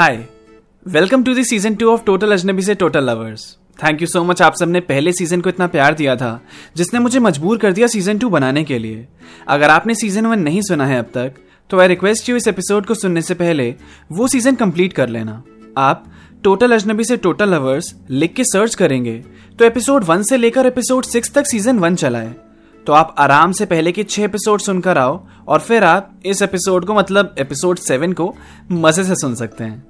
Hi welcome to the season two of total अजनबी से total lovers thank you so much आप सबने पहले सीज़न को इतना प्यार दिया था, जिसने मुझे मजबूर कर दिया सीज़न टू बनाने के लिए। अगर आपने सीज़न वन नहीं सुना है अब तक तो आई रिक्वेस्ट यू इस एपिसोड को सुनने से पहले वो सीज़न कंप्लीट कर लेना। आप टोटल अजनबी से टोटल लवर्स लिख के सर्च करेंगे तो एपिसोड वन से लेकर एपिसोड सिक्स तक सीज़न वन चला है तो आप आराम से पहले के छह एपिसोड सुनकर आओ, और फिर आप इस एपिसोड को मतलब एपिसोड सेवन को मज़े से सुन सकते हैं।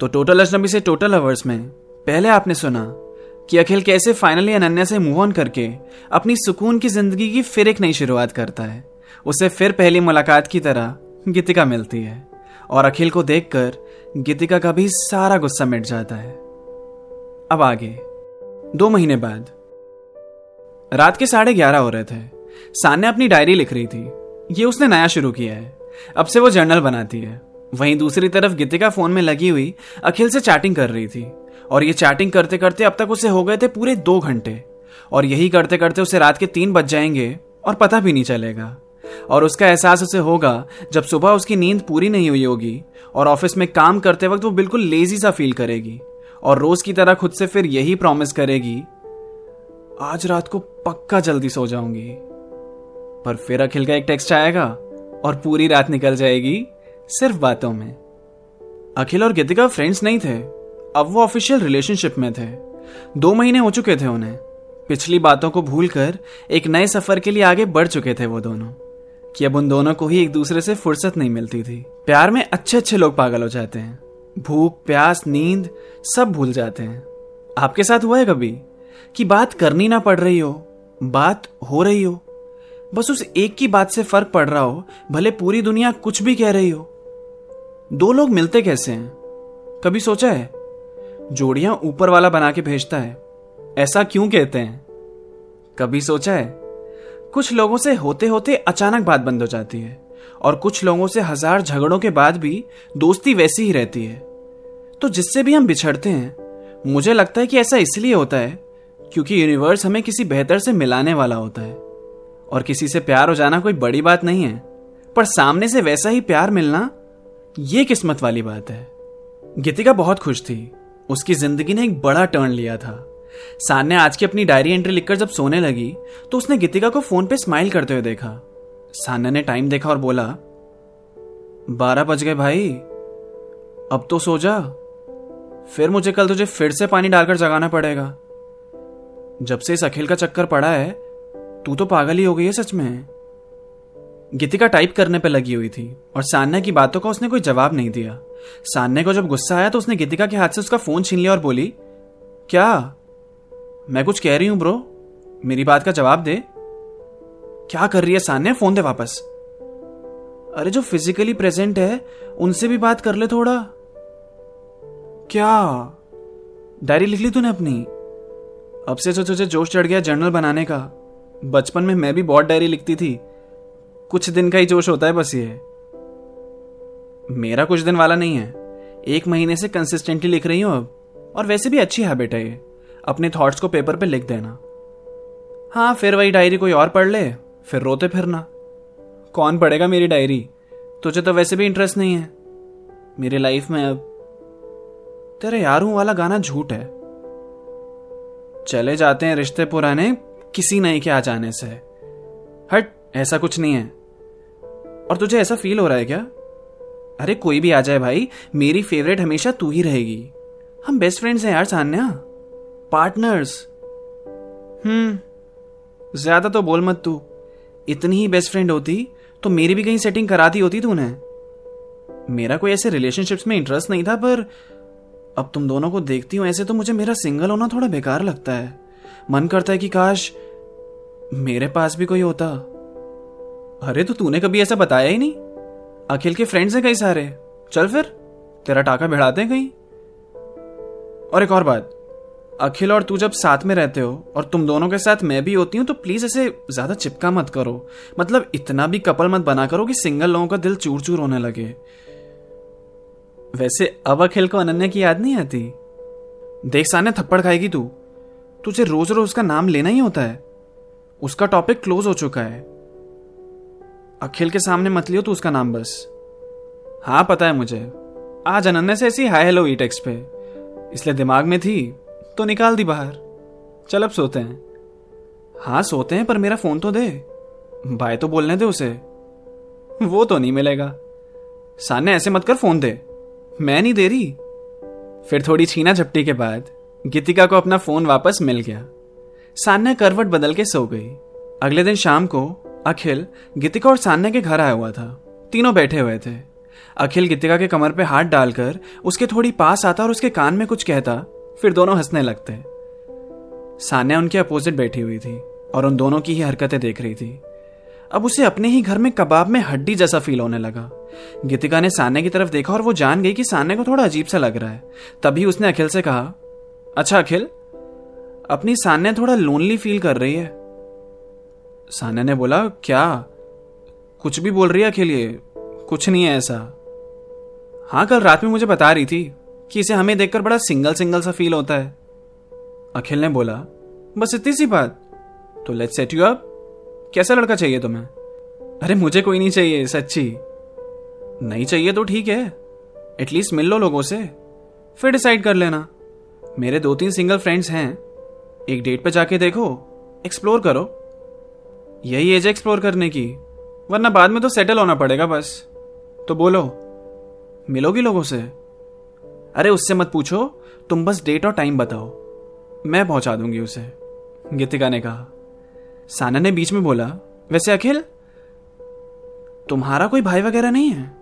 तो टोटल अजनबी से टोटल अवर्स में, पहले आपने सुना कि अखिल कैसे फाइनली अनन्या से मूव ऑन करके अपनी सुकून की ज़िंदगी की फिर एक नई शुरुआत करता है। उसे फिर पहली मुलाकात की तरह गीतिका मिलती है और अखिल को देखकर गीतिका का भी सारा गुस्सा मिट जाता है। अब आगे, दो महीने बाद, रात के साढ़े ग्यारह हो रहे थे। सान्या अपनी डायरी लिख रही थी। ये उसने नया शुरू किया है। अब से वो जर्नल बनाती है। वहीं दूसरी तरफ़ गीतिका फ़ोन में लगी हुई अखिल से चैटिंग कर रही थी। और ये चैटिंग करते करते अब तक उसे हो गए थे पूरे दो घंटे। और यही करते करते उसे रात के तीन बज जाएँगे और पता भी नहीं चलेगा। और उसका एहसास उसे होगा जब सुबह उसकी नींद पूरी नहीं हुई होगी और ऑफ़िस में काम करते वक्त वो बिल्कुल लेजी सा फील करेगी। और रोज की तरह खुद से फिर यही प्रॉमिस करेगी, आज रात को पक्का जल्दी सो जाऊँगी। पर फिर अखिल का एक टेक्स्ट आएगा और पूरी रात निकल जाएगी। सिर्फ़ बातों में। अखिल और गीतिका फ्रेंड्स नहीं थे, अब वो ऑफिशियल रिलेशनशिप में थे। दो महीने हो चुके थे उन्हें। पिछली बातों को भूलकर एक नए सफ़र के लिए आगे बढ़ चुके थे वो दोनों, कि अब उन दोनों को ही एक दूसरे से फुर्सत नहीं मिलती थी। प्यार में अच्छे अच्छे लोग पागल हो जाते हैं। भूख, प्यास, नींद, सब भूल जाते हैं। आपके साथ हुआ है कभी कि बात करनी ना पड़ रही हो? बात हो रही हो? बस उस एक की बात से फ़र्क पड़ रहा हो, भले पूरी दुनिया कुछ भी कह रही हो। दो लोग मिलते कैसे हैं? कभी सोचा है? जोड़ियाँ ऊपर वाला बना के भेजता है। ऐसा क्यों कहते हैं? कभी सोचा है? कुछ लोगों से होते होते अचानक बात बंद हो जाती है, और कुछ लोगों से हज़ार झगड़ों के बाद भी दोस्ती वैसी ही रहती है। तो जिससे भी हम बिछड़ते हैं, मुझे लगता है कि ऐसा इसलिए होता है, क्योंकि यूनिवर्स हमें किसी बेहतर से मिलाने वाला होता है। और किसी से प्यार हो जाना कोई बड़ी बात नहीं है, पर सामने से वैसा ही प्यार मिलना ये किस्मत वाली बात है। गीतिका बहुत खुश थी। उसकी ज़िंदगी ने एक बड़ा टर्न लिया था। सान ने आज की अपनी डायरी एंट्री लिखकर जब सोने लगी तो उसने गीतिका को फ़ोन पे स्माइल करते हुए देखा। सान्या ने टाइम देखा और बोला, बारह बज गए भाई, अब तो सो जा। फिर मुझे कल तुझे फिर से पानी डालकर जगाना पड़ेगा। जब से इस अखिल का चक्कर पड़ा है, तू तो पागल ही हो गई है सच में। गीतिका टाइप करने पर लगी हुई थी और सान्या की बातों का उसने कोई जवाब नहीं दिया। सान्या को जब गुस्सा आया तो उसने गीतिका के हाथ से उसका फ़ोन छीन लिया और बोली, क्या? मैं कुछ कह रही हूँ ब्रो। मेरी बात का जवाब दे। क्या कर रही है सान्या? फ़ोन दे वापस। अरे जो फिजिकली प्रेजेंट है, उनसे भी बात कर ले थोड़ा। क्या? डायरी लिख ली तूने अपनी? अब से जो तुझे जोश चढ़ गया जर्नल बनाने का। बचपन में मैं भी बहुत डायरी लिखती थी। कुछ दिन का ही जोश होता है बस ये। मेरा कुछ दिन वाला नहीं है। एक महीने से कंसिस्टेंटली लिख रही हूँ अब। और वैसे भी अच्छी हैबिट है ये। अपने थॉट्स को पेपर पे लिख देना। हाँ फिर वही डायरी कोई और पढ़ ले, फिर रोते फिरना। कौन पढ़ेगा मेरी डायरी तुझे तो वैसे भी इंटरेस्ट नहीं है। मेरी लाइफ में अब तेरे यारों वाला गाना झूठ है। चले जाते हैं रिश्ते पुराने किसी नए के आ जाने से। हट, ऐसा कुछ नहीं है। और तुझे ऐसा फील हो रहा है क्या? अरे कोई भी आ जाए भाई, मेरी फेवरेट हमेशा तू ही रहेगी। हम बेस्ट फ्रेंड्स हैं यार सान्या। पार्टनर्स हम्म ज़्यादा तो बोल मत तू। इतनी ही बेस्ट फ्रेंड होती तो मेरी भी कहीं सेटिंग कराती होती तूने। मेरा कोई ऐसे रिलेशनशिप्स में इंटरेस्ट नहीं था, पर अब तुम दोनों को देखती हूँ, ऐसे तो मुझे मेरा सिंगल होना थोड़ा बेकार लगता है। मन करता है कि काश मेरे पास भी कोई होता। अरे तो तूने कभी ऐसा बताया ही नहीं। अखिल के फ्रेंड्स हैं कई सारे। चल फिर, तेरा टाका भिड़ाते हैं कहीं। और एक और बात, अखिल और तू जब साथ में रहते हो, और तुम दोनों के साथ मैं भी होती हूँ तो प्लीज़ ऐसे ज़्यादा चिपका मत करो। मतलब इतना भी कपल मत बना करो कि सिंगल लोगों का दिल चूर चूर होने लगे। वैसे अब अखिल को अनन्या की याद नहीं आती? देख साने थप्पड़ खाएगी तू। तुझे रोज रोज उसका नाम लेना ही होता है। उसका टॉपिक क्लोज हो चुका है। अखिल के सामने मत लियो तू उसका नाम बस। हाँ पता है मुझे। आज अनन्या से ऐसी हाई हेलो ई पे। इसलिए दिमाग में थी तो निकाल दी बाहर। चल अब सोते हैं। हाँ सोते हैं, पर मेरा फ़ोन तो दे। बाय तो बोलने दे उसे। वो तो नहीं मिलेगा। साने ऐसे मत कर फ़ोन दे। मैं नहीं दे रही। फिर थोड़ी छीना झपटी के बाद, गीतिका को अपना फ़ोन वापस मिल गया। सान्या करवट बदल के सो गई। अगले दिन शाम को अखिल गीतिका और सान्या के घर आया हुआ था। तीनों बैठे हुए थे। अखिल गीतिका के कमर पे हाथ डालकर उसके थोड़ी पास आता और उसके कान में कुछ कहता, फिर दोनों हंसने लगते। सान्या उनके अपोजिट बैठी हुई थी और उन दोनों की ही हरकतें देख रही थी। अब उसे अपने ही घर में कबाब में हड्डी जैसा फील होने लगा। गीतिका ने सान्या की तरफ़ देखा और वो जान गई कि सान्या को थोड़ा अजीब सा लग रहा है। तभी उसने अखिल से कहा अच्छा अखिल, अपनी सान्या थोड़ा लोनली फील कर रही है। सान्या ने बोला, क्या? कुछ भी बोल रही है अखिल ये कुछ नहीं है ऐसा. हाँ कल रात में मुझे बता रही थी कि इसे हमें देखकर बड़ा सिंगल सिंगल सा फील होता है. अखिल ने बोला, बस इतनी सी बात? तो लेट्स सेट यू अप कैसा लड़का चाहिए तुम्हें? अरे, मुझे कोई नहीं चाहिए, सच्ची. नहीं चाहिए तो ठीक है एटलीस्ट मिल लो लोगों से। फिर डिसाइड कर लेना। मेरे दो तीन सिंगल फ्रेंड्स हैं, एक डेट पे जाके देखो एक्सप्लोर करो। यही एज एक्सप्लोर करने की। वरना बाद में तो सेटल होना पड़ेगा बस। तो बोलो, मिलोगी लोगों से? अरे उससे मत पूछो, तुम बस डेट और टाइम बताओ। मैं पहुँचा दूँगी उसे, गीतिका ने कहा। साना ने बीच में बोला, वैसे अखिल, तुम्हारा कोई भाई वगैरह नहीं है?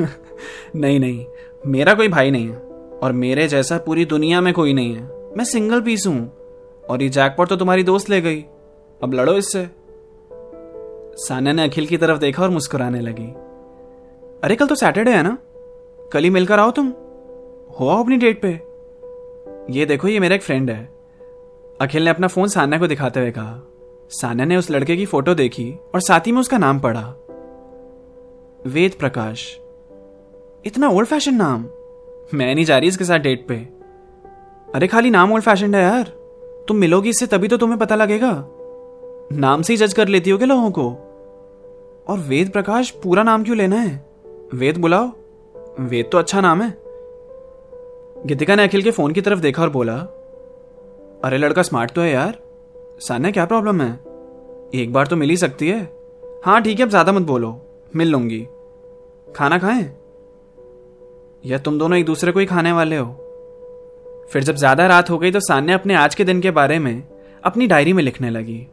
नहीं नहीं, मेरा कोई भाई नहीं है, और मेरे जैसा पूरी दुनिया में कोई नहीं है। मैं सिंगल पीस हूँ, और ये जैकपॉट तो तुम्हारी दोस्त ले गई। अब लड़ो इससे। साना ने अखिल की तरफ़ देखा और मुस्कुराने लगी। अरे, कल तो सैटरडे है ना? कल ही मिलकर आओ तुम। हो आओ अपनी डेट पे। ये देखो, ये मेरा एक फ्रेंड है। अखिल ने अपना फ़ोन सान्या को दिखाते हुए कहा। सान्या ने उस लड़के की फ़ोटो देखी और साथ ही में उसका नाम पढ़ा। वेद प्रकाश। इतना ओल्ड फ़ैशन नाम। मैं नहीं जा रही इसके साथ डेट पे। अरे, खाली नाम ओल्ड फ़ैशन है यार। तुम मिलोगी इससे तभी तो तुम्हें पता लगेगा। नाम से ही जज कर लेती हो क्या लोगों को। और वेद प्रकाश पूरा नाम क्यों लेना है? वेद बुलाओ। वेद तो अच्छा नाम है। गीतिका ने अखिल के फ़ोन की तरफ़ देखा और बोला, अरे लड़का स्मार्ट तो है यार। सान्या, क्या प्रॉब्लम है? एक बार तो मिल ही सकती है। हाँ ठीक है, अब ज़्यादा मत बोलो। मिल लूँगी। खाना खाएँ? या तुम दोनों एक दूसरे को ही खाने वाले हो? फिर जब ज़्यादा रात हो गई तो सान्या अपने आज के दिन के बारे में अपनी डायरी में लिखने लगी।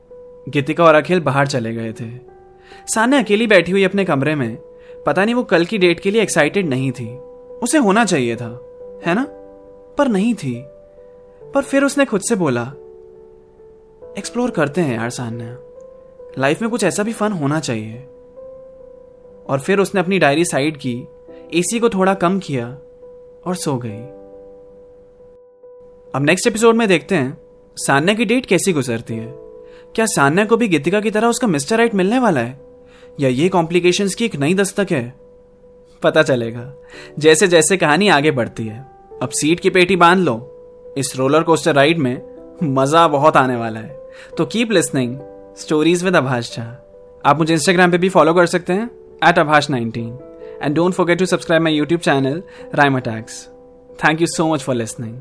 गीतिका और अखिल बाहर चले गए थे। सान्या अकेली बैठी हुई अपने कमरे में। पता नहीं वो कल की डेट के लिए एक्साइटेड नहीं थी। उसे होना चाहिए था, है ना? पर नहीं थी। पर फिर उसने खुद से बोला एक्सप्लोर करते हैं यार सान्या। लाइफ में कुछ ऐसा भी फन होना चाहिए। और फिर उसने अपनी डायरी साइड की एसी को थोड़ा कम किया और सो गई। अब नेक्स्ट एपिसोड में देखते हैं, सान्या की डेट कैसी गुजरती है। क्या सान्या को भी गीतिका की तरह उसका मिस्टर राइट मिलने वाला है? या ये कॉम्प्लिकेशंस की एक नई दस्तक है? पता चलेगा। जैसे जैसे कहानी आगे बढ़ती है। अब सीट की पेटी बाँध लो। इस रोलर कोस्टर राइड में मज़ा बहुत आने वाला है। तो keep listening stories with Abhash Jha आप मुझे इंस्टाग्राम पे भी फॉलो कर सकते हैं at Abhash nineteen and don't forget to subscribe my YouTube channel Rhyme Attacks thank you so much for listening